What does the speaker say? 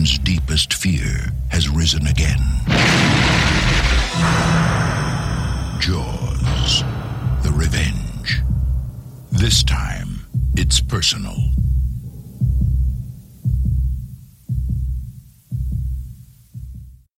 man's deepest fear has risen again. Jaws, the revenge. This time, it's personal.